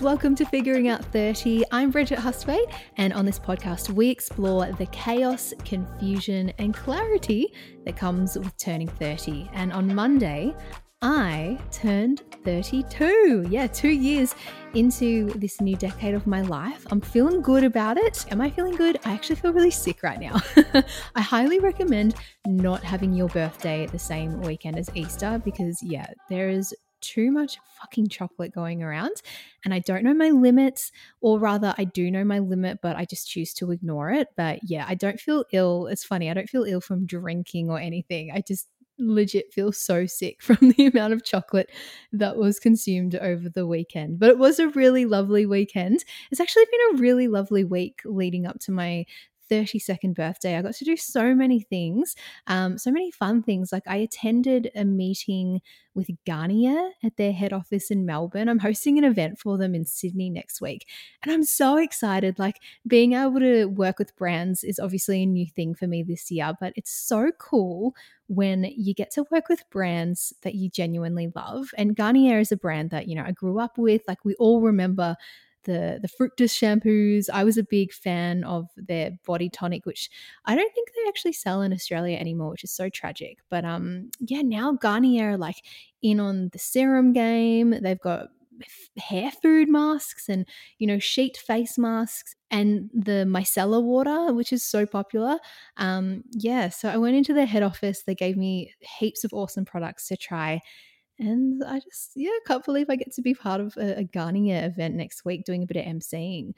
Welcome to Figuring Out 30. I'm Bridget Hustwaite, and on this podcast, we explore the chaos, confusion, and clarity that comes with turning 30. And on Monday, I turned 32. Yeah, two years into this new decade of my life. I'm feeling good about it. Am I feeling good? I actually feel really sick right now. I highly recommend not having your birthday the same weekend as Easter because, yeah, there is too much fucking chocolate going around and I don't know my limits, or rather, I do know my limit, but I just choose to ignore it. But yeah, I don't feel ill. It's funny, I don't feel ill from drinking or anything. I just legit feel so sick from the amount of chocolate that was consumed over the weekend. But it was a really lovely weekend. It's actually been a really lovely week leading up to my 32nd birthday. I got to do so many things, um, so many fun things. Like I attended a meeting with Garnier at their head office in Melbourne. I'm hosting an event for them in Sydney next week. And I'm so excited. Like being able to work with brands is obviously a new thing for me this year, but it's so cool when you get to work with brands that you genuinely love. And Garnier is a brand that, you know, I grew up with. Like we all remember the the Fructis shampoos. I was a big fan of their body tonic, which I don't think they actually sell in Australia anymore, which is so tragic. But um, yeah, now Garnier are like in on the serum game. They've got hair food masks and you know sheet face masks and the micellar water which is so popular um yeah so i went into their head office they gave me heaps of awesome products to try and I just, yeah, can't believe I get to be part of a, a Garnier event next week doing a bit of emceeing.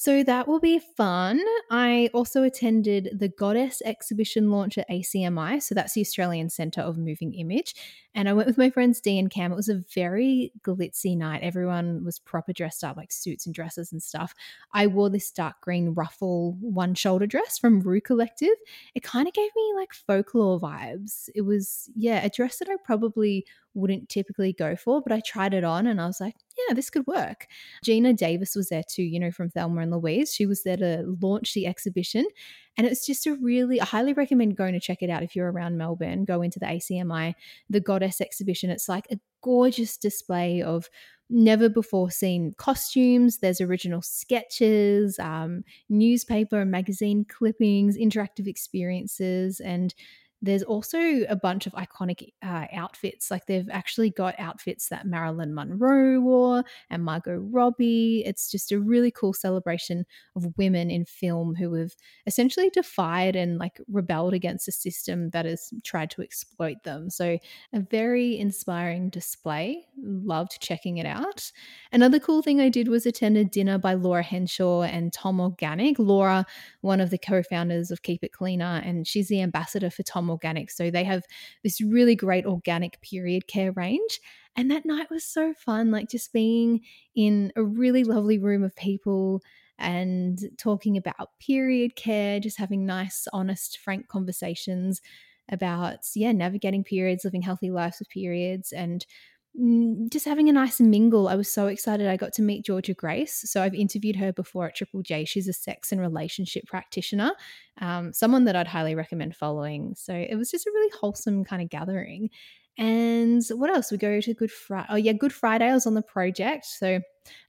So that will be fun. I also attended the Goddess exhibition launch at ACMI. So that's the Australian Centre of Moving Image. And I went with my friends Dee and Cam. It was a very glitzy night. Everyone was proper dressed up, like suits and dresses and stuff. I wore this dark green ruffle one shoulder dress from Rue Collective. It kind of gave me like folklore vibes. It was, yeah, a dress that I probably wouldn't typically go for, but I tried it on and I was like, yeah, this could work. Geena Davis was there too, you know, from Thelma and Louise. She was there to launch the exhibition. And it's just a really, I highly recommend going to check it out if you're around Melbourne. Go into the ACMI, the Goddess exhibition. It's like a gorgeous display of never before seen costumes. There's original sketches, um, newspaper and magazine clippings, interactive experiences, and there's also a bunch of iconic uh, outfits. Like they've actually got outfits that Marilyn Monroe wore and Margot Robbie. It's just a really cool celebration of women in film who have essentially defied and like rebelled against a system that has tried to exploit them. So a very inspiring display. Loved checking it out. Another cool thing I did was attend a dinner by Laura Henshaw and Tom Organic. Laura, one of the co-founders of Keep It Cleaner, and she's the ambassador for Tom Organic. So they have this really great organic period care range. And that night was so fun, like just being in a really lovely room of people and talking about period care, just having nice, honest, frank conversations about, yeah, navigating periods, living healthy lives with periods, and just having a nice mingle. I was so excited. I got to meet Georgia Grace. So I've interviewed her before at Triple J. She's a sex and relationship practitioner, um, someone that I'd highly recommend following. So it was just a really wholesome kind of gathering. And what else? We go to Good Friday. Oh, yeah, Good Friday. I was on the project. So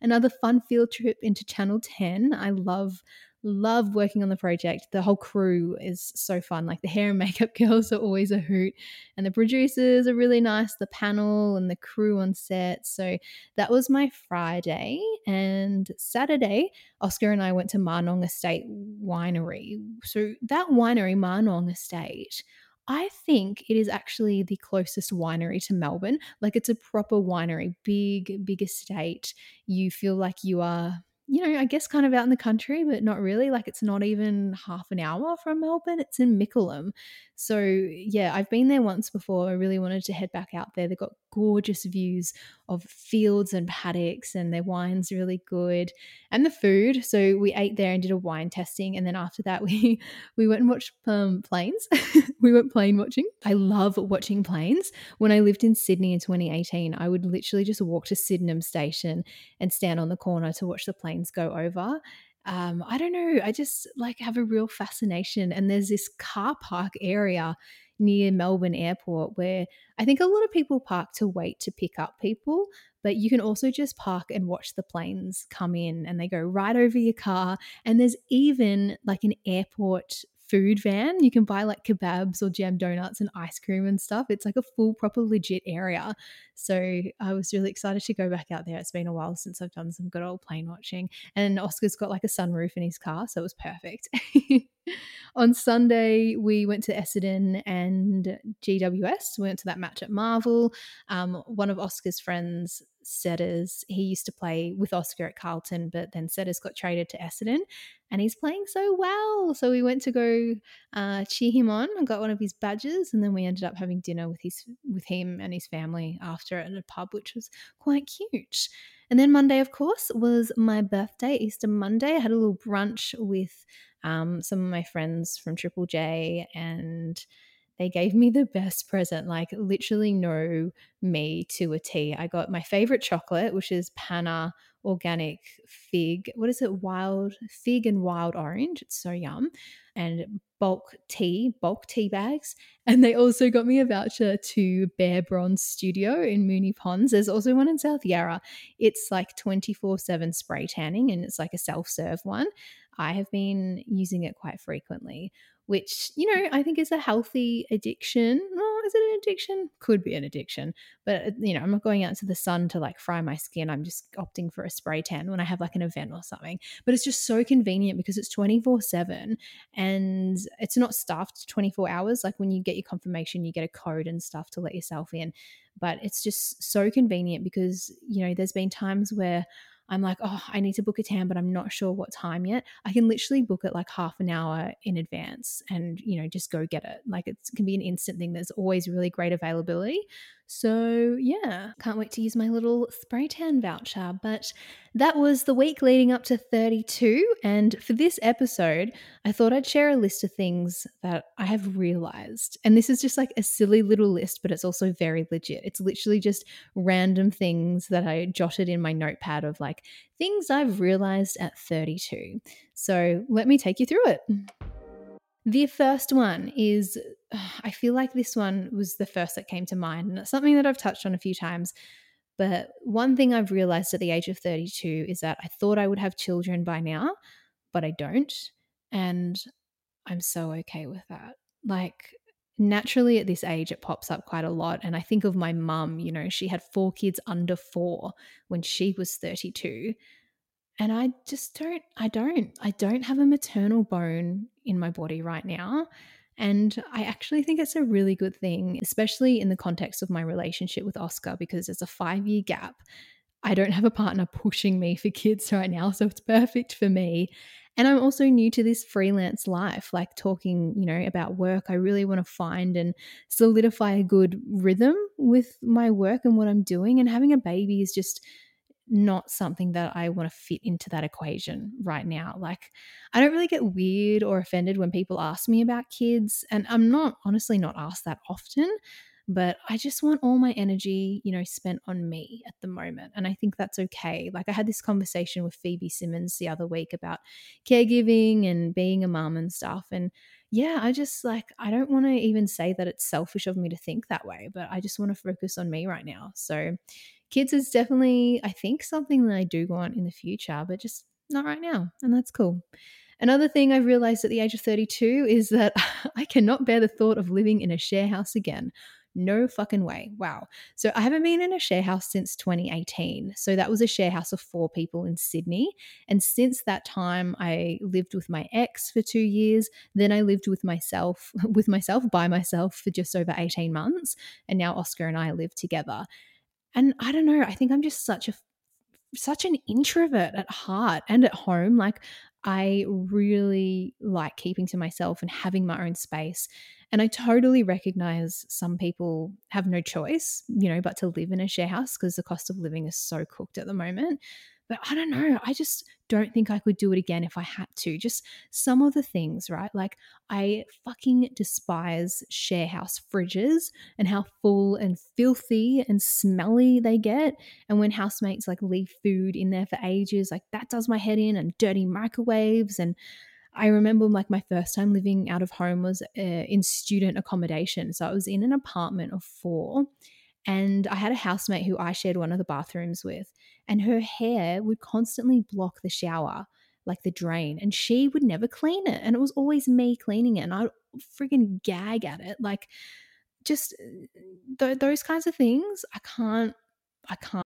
another fun field trip into Channel 10. I love love working on the project. The whole crew is so fun. Like the hair and makeup girls are always a hoot, and the producers are really nice. The panel and the crew on set. So that was my Friday. And Saturday, Oscar and I went to Marnong Estate Winery. So that winery, Marnong Estate, I think it is actually the closest winery to Melbourne. Like it's a proper winery, big, big estate. You feel like you are you know, I guess kind of out in the country, but not really. Like it's not even half an hour from Melbourne. It's in Mickleham. So yeah, I've been there once before. I really wanted to head back out there. They've got gorgeous views of fields and paddocks, and their wine's really good. And the food. So we ate there and did a wine tasting, and then after that, we we went and watched um, planes. we went plane watching. I love watching planes. When I lived in Sydney in 2018, I would literally just walk to Sydenham Station and stand on the corner to watch the planes go over um, I don't know. I just like have a real fascination. And there's this car park area near Melbourne Airport where I think a lot of people park to wait to pick up people, but you can also just park and watch the planes come in and they go right over your car. And there's even like an airport food van. You can buy like kebabs or jam donuts and ice cream and stuff. It's like a full, proper, legit area. So I was really excited to go back out there. It's been a while since I've done some good old plane watching. And Oscar's got like a sunroof in his car, so it was perfect. On Sunday, we went to Essendon and GWS. We went to that match at Marvel. Um, one of Oscar's friends, Setters, he used to play with Oscar at Carlton, but then Setters got traded to Essendon and he's playing so well. So we went to go uh, cheer him on and got one of his badges, and then we ended up having dinner with his with him and his family after at a pub, which was quite cute. And then Monday, of course, was my birthday, Easter Monday. I had a little brunch with um, some of my friends from Triple J, and they gave me the best present. Like, literally, know me to a T. I got my favorite chocolate, which is Pana organic fig. What is it? Wild fig and wild orange. It's so yum. And bulk tea, bulk tea bags. And they also got me a voucher to Bear Bronze Studio in Moonee Ponds. There's also one in South Yarra. It's like 24 7 spray tanning and it's like a self serve one. I have been using it quite frequently which, you know, I think is a healthy addiction. Oh, is it an addiction? Could be an addiction. But, uh, you know, I'm not going out into the sun to like fry my skin. I'm just opting for a spray tan when I have like an event or something. But it's just so convenient because it's 24 7 and it's not staffed 24 hours. Like when you get your confirmation, you get a code and stuff to let yourself in. But it's just so convenient because, you know, there's been times where I'm like, oh, I need to book a tan, but I'm not sure what time yet. I can literally book it like half an hour in advance and, you know, just go get it. Like it can be an instant thing. There's always really great availability. So, yeah, can't wait to use my little spray tan voucher. But that was the week leading up to 32. And for this episode, I thought I'd share a list of things that I have realized. And this is just like a silly little list, but it's also very legit. It's literally just random things that I jotted in my notepad of like things I've realized at 32. So, let me take you through it. The first one is I feel like this one was the first that came to mind, and it's something that I've touched on a few times. But one thing I've realized at the age of 32 is that I thought I would have children by now, but I don't. And I'm so okay with that. Like, naturally at this age, it pops up quite a lot. And I think of my mum, you know, she had four kids under four when she was 32. And I just don't, I don't, I don't have a maternal bone in my body right now. And I actually think it's a really good thing, especially in the context of my relationship with Oscar, because there's a five year gap. I don't have a partner pushing me for kids right now, so it's perfect for me. And I'm also new to this freelance life, like talking, you know, about work. I really want to find and solidify a good rhythm with my work and what I'm doing. And having a baby is just not something that I want to fit into that equation right now. Like, I don't really get weird or offended when people ask me about kids. And I'm not, honestly, not asked that often, but I just want all my energy, you know, spent on me at the moment. And I think that's okay. Like, I had this conversation with Phoebe Simmons the other week about caregiving and being a mom and stuff. And yeah, I just like, I don't want to even say that it's selfish of me to think that way, but I just want to focus on me right now. So, kids is definitely, I think, something that I do want in the future, but just not right now. And that's cool. Another thing I've realized at the age of 32 is that I cannot bear the thought of living in a share house again. No fucking way. Wow. So I haven't been in a share house since 2018. So that was a share house of four people in Sydney. And since that time, I lived with my ex for two years. Then I lived with myself, with myself by myself for just over 18 months. And now Oscar and I live together. And I don't know, I think I'm just such a such an introvert at heart and at home. Like I really like keeping to myself and having my own space. And I totally recognize some people have no choice, you know, but to live in a share house because the cost of living is so cooked at the moment. But I don't know. I just don't think I could do it again if I had to. Just some of the things, right? Like, I fucking despise share house fridges and how full and filthy and smelly they get. And when housemates like leave food in there for ages, like that does my head in, and dirty microwaves. And I remember like my first time living out of home was uh, in student accommodation. So I was in an apartment of four and I had a housemate who I shared one of the bathrooms with, and her hair would constantly block the shower, like the drain, and she would never clean it. And it was always me cleaning it, and I'd friggin' gag at it. Like, just uh, th- those kinds of things, I can't, I can't.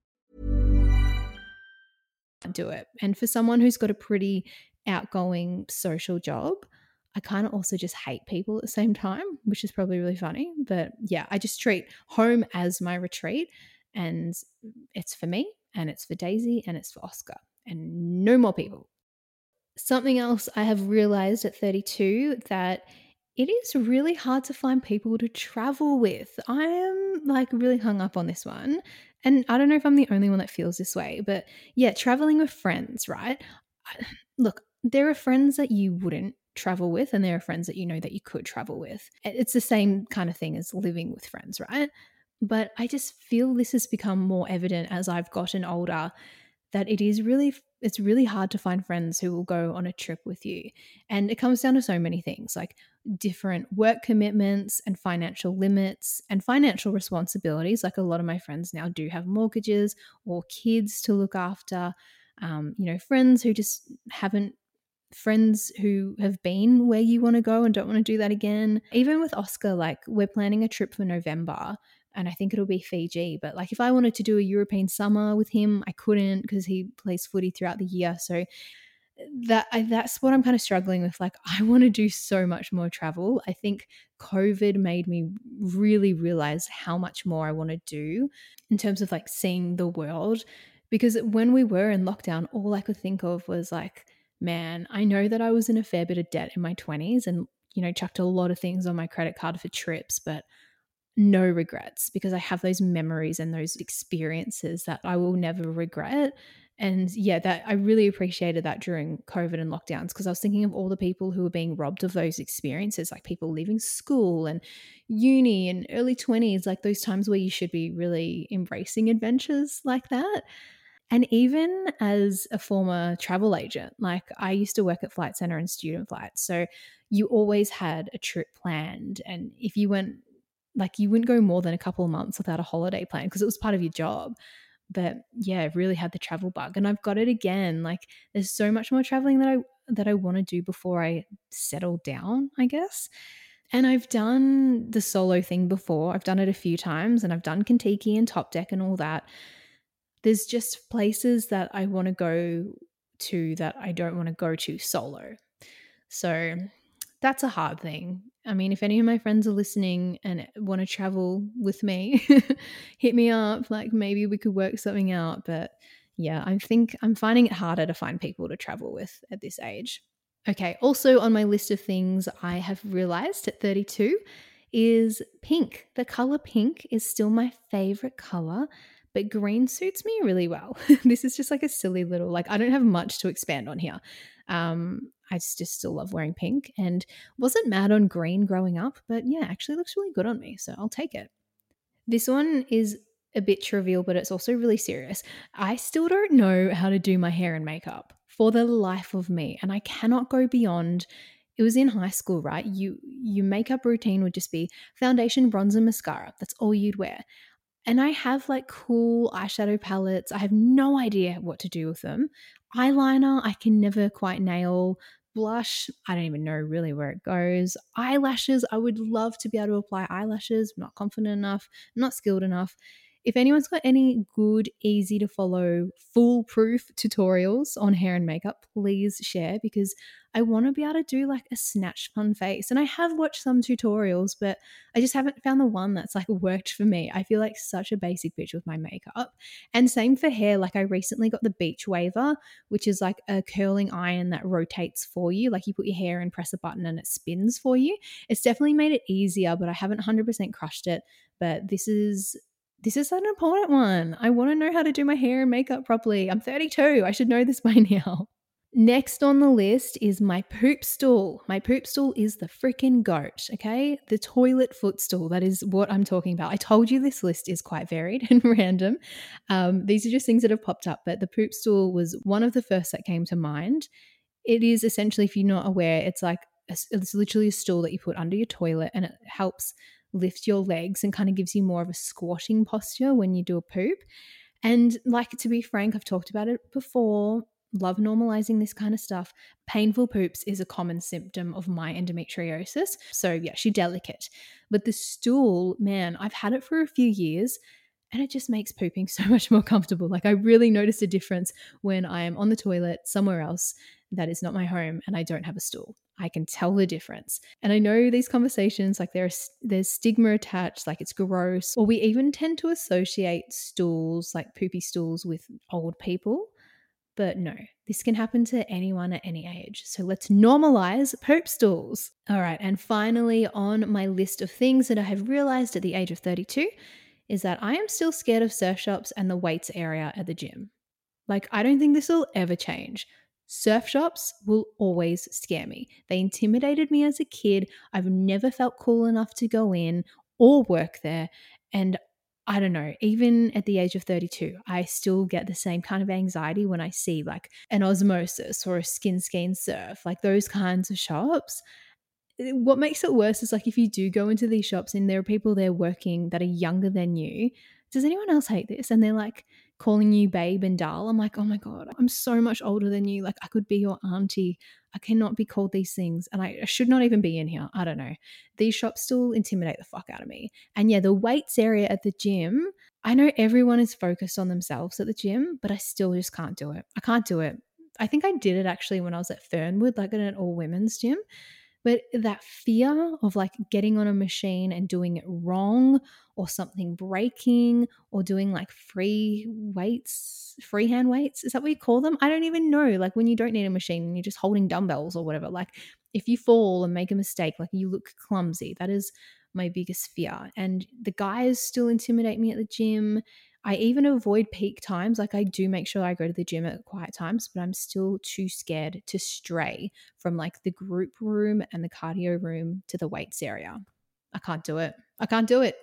Do it. And for someone who's got a pretty outgoing social job, I kind of also just hate people at the same time, which is probably really funny. But yeah, I just treat home as my retreat, and it's for me, and it's for Daisy, and it's for Oscar, and no more people. Something else I have realized at 32 that it is really hard to find people to travel with. I am like really hung up on this one. And I don't know if I'm the only one that feels this way, but yeah, traveling with friends, right? Look, there are friends that you wouldn't travel with, and there are friends that you know that you could travel with. It's the same kind of thing as living with friends, right? But I just feel this has become more evident as I've gotten older that it is really it's really hard to find friends who will go on a trip with you. And it comes down to so many things like different work commitments and financial limits and financial responsibilities. Like a lot of my friends now do have mortgages or kids to look after. Um, you know, friends who just haven't friends who have been where you want to go and don't want to do that again. Even with Oscar, like we're planning a trip for November and I think it'll be Fiji. But like if I wanted to do a European summer with him, I couldn't because he plays footy throughout the year. So that I, that's what I'm kind of struggling with. Like I want to do so much more travel. I think COVID made me really realize how much more I want to do in terms of like seeing the world. Because when we were in lockdown, all I could think of was like, man, I know that I was in a fair bit of debt in my 20s and, you know, chucked a lot of things on my credit card for trips, but no regrets because I have those memories and those experiences that I will never regret. And yeah, that I really appreciated that during COVID and lockdowns because I was thinking of all the people who were being robbed of those experiences, like people leaving school and uni and early 20s, like those times where you should be really embracing adventures like that. And even as a former travel agent, like I used to work at Flight Centre and student flights. So you always had a trip planned. And if you went like you wouldn't go more than a couple of months without a holiday plan because it was part of your job. But yeah, really had the travel bug and I've got it again. Like there's so much more traveling that I that I want to do before I settle down, I guess. And I've done the solo thing before. I've done it a few times and I've done Contiki and Top Deck and all that. There's just places that I want to go to that I don't want to go to solo. So that's a hard thing. I mean, if any of my friends are listening and want to travel with me, hit me up. Like maybe we could work something out. But yeah, I think I'm finding it harder to find people to travel with at this age. Okay, also on my list of things I have realized at 32 is pink. The color pink is still my favorite color, but green suits me really well. this is just like a silly little, like, I don't have much to expand on here. Um, I just, still love wearing pink and wasn't mad on green growing up, but yeah, actually looks really good on me. So I'll take it. This one is a bit trivial, but it's also really serious. I still don't know how to do my hair and makeup for the life of me. And I cannot go beyond it was in high school, right? You your makeup routine would just be foundation, bronzer, mascara. That's all you'd wear. And I have like cool eyeshadow palettes. I have no idea what to do with them. Eyeliner, I can never quite nail. Blush, I don't even know really where it goes. Eyelashes, I would love to be able to apply eyelashes. I'm not confident enough, not skilled enough. If anyone's got any good, easy to follow, foolproof tutorials on hair and makeup, please share because I want to be able to do like a snatch fun face. And I have watched some tutorials, but I just haven't found the one that's like worked for me. I feel like such a basic bitch with my makeup. And same for hair. Like I recently got the Beachwaver, which is like a curling iron that rotates for you. Like you put your hair and press a button and it spins for you. It's definitely made it easier, but I haven't 100% crushed it. But this is this is an important one. I want to know how to do my hair and makeup properly. I'm 32. I should know this by now. Next on the list is my poop stool. My poop stool is the freaking goat, okay? The toilet footstool. That is what I'm talking about. I told you this list is quite varied and random. Um, these are just things that have popped up, but the poop stool was one of the first that came to mind. It is essentially, if you're not aware, it's like a, it's literally a stool that you put under your toilet and it helps lift your legs and kind of gives you more of a squatting posture when you do a poop. And like to be frank, I've talked about it before love normalizing this kind of stuff. Painful poops is a common symptom of my endometriosis. So, yeah, she delicate. But the stool, man, I've had it for a few years and it just makes pooping so much more comfortable. Like, I really noticed a difference when I am on the toilet somewhere else that is not my home and I don't have a stool. I can tell the difference. And I know these conversations, like there's there's stigma attached, like it's gross, or we even tend to associate stools, like poopy stools, with old people. But no, this can happen to anyone at any age. So let's normalize poop stools. All right, and finally, on my list of things that I have realized at the age of 32 is that I am still scared of surf shops and the weights area at the gym. Like, I don't think this will ever change. Surf shops will always scare me. They intimidated me as a kid. I've never felt cool enough to go in or work there. And I don't know, even at the age of 32, I still get the same kind of anxiety when I see like an Ozmosis or a skin skein surf, like those kinds of shops. Eh, what makes it worse is like if you do go into these shops and there are people there working that are younger than you, does anyone else hate this? And they're like, calling you babe and doll. I'm like, oh my God, I'm so much older than you. Like, I could be your auntie. I cannot be called these things. And I should not even be in here. I don't know. These shops still intimidate the fuck out of me. And yeah, the weights area at the gym, I know everyone is focused on themselves at the gym, but I still just can't do it. I can't do it. I think I did it actually when I was at Fernwood, like at an all women's gym. But that fear of like getting on a machine and doing it wrong or something breaking or doing like free weights, freehand weights, is that what you call them? I don't even know. Like when you don't need a machine and you're just holding dumbbells or whatever, like if you fall and make a mistake, like you look clumsy. That is my biggest fear. And the guys still intimidate me at the gym. I even avoid peak times. Like I do make sure I go to the gym at quiet times, but I'm still too scared to stray from like the group room and the cardio room to the weights area. I can't do it. I can't do it.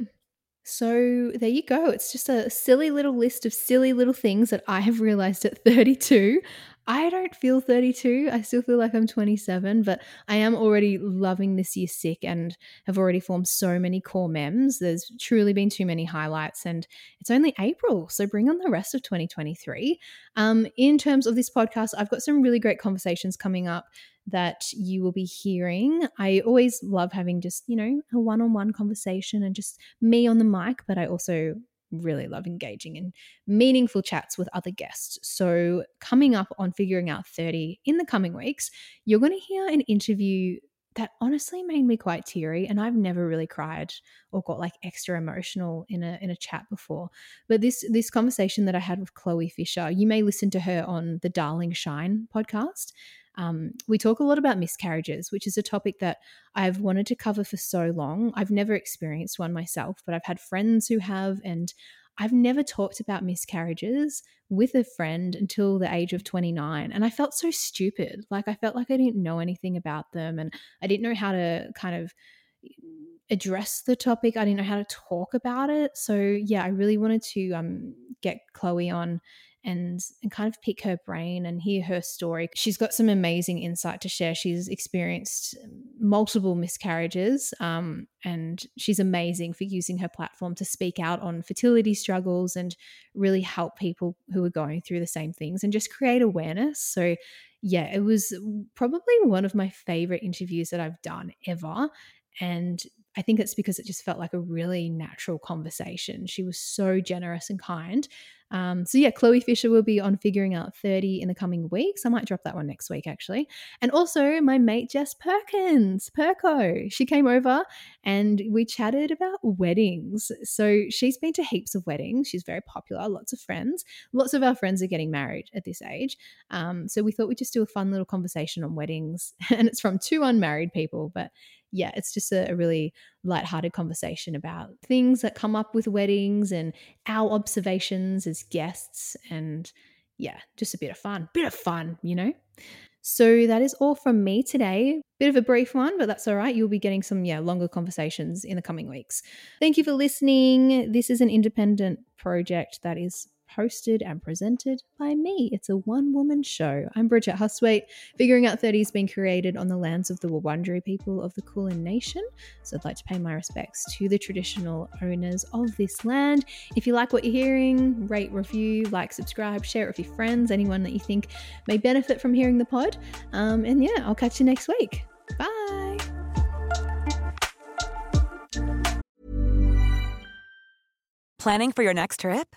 So there you go. It's just a silly little list of silly little things that I have realized at 32. I don't feel 32. I still feel like I'm 27, but I am already loving this year sick and have already formed so many core mems. There's truly been too many highlights, and it's only April. So bring on the rest of 2023. Um, in terms of this podcast, I've got some really great conversations coming up that you will be hearing. I always love having just, you know, a one on one conversation and just me on the mic, but I also really love engaging in meaningful chats with other guests. So, coming up on Figuring Out 30 in the coming weeks, you're going to hear an interview that honestly made me quite teary and I've never really cried or got like extra emotional in a in a chat before. But this this conversation that I had with Chloe Fisher, you may listen to her on the Darling Shine podcast. Um, we talk a lot about miscarriages, which is a topic that I've wanted to cover for so long. I've never experienced one myself, but I've had friends who have, and I've never talked about miscarriages with a friend until the age of 29. And I felt so stupid. Like, I felt like I didn't know anything about them and I didn't know how to kind of address the topic. I didn't know how to talk about it. So, yeah, I really wanted to um, get Chloe on and and kind of pick her brain and hear her story. She's got some amazing insight to share. She's experienced multiple miscarriages, um, and she's amazing for using her platform to speak out on fertility struggles and really help people who are going through the same things and just create awareness. So. Yeah, it was probably one of my favorite interviews that I've done ever. And I think it's because it just felt like a really natural conversation. She was so generous and kind. Um, so yeah, Chloe Fisher will be on Figuring Out 30 in the coming weeks. I might drop that one next week actually. And also my mate Jess Perkins, Perko. She came over and we chatted about weddings. So she's been to heaps of weddings. She's very popular, lots of friends. Lots of our friends are getting married at this age. Um, so we thought we'd just do a fun little conversation on weddings. And it's from two unmarried people, but yeah, it's just a, a really light-hearted conversation about things that come up with weddings and our observations as guests and yeah, just a bit of fun. Bit of fun, you know? So that is all from me today. Bit of a brief one, but that's all right. You'll be getting some yeah, longer conversations in the coming weeks. Thank you for listening. This is an independent project that is hosted and presented by me. It's a one woman show. I'm Bridget Hustwaite. Figuring Out 30 has been created on the lands of the Wurundjeri people of the Kulin Nation. So I'd like to pay my respects to the traditional owners of this land. If you like what you're hearing, rate, review, like, subscribe, share it with your friends, anyone that you think may benefit from hearing the pod. Um, and yeah, I'll catch you next week. Bye. Planning for your next trip?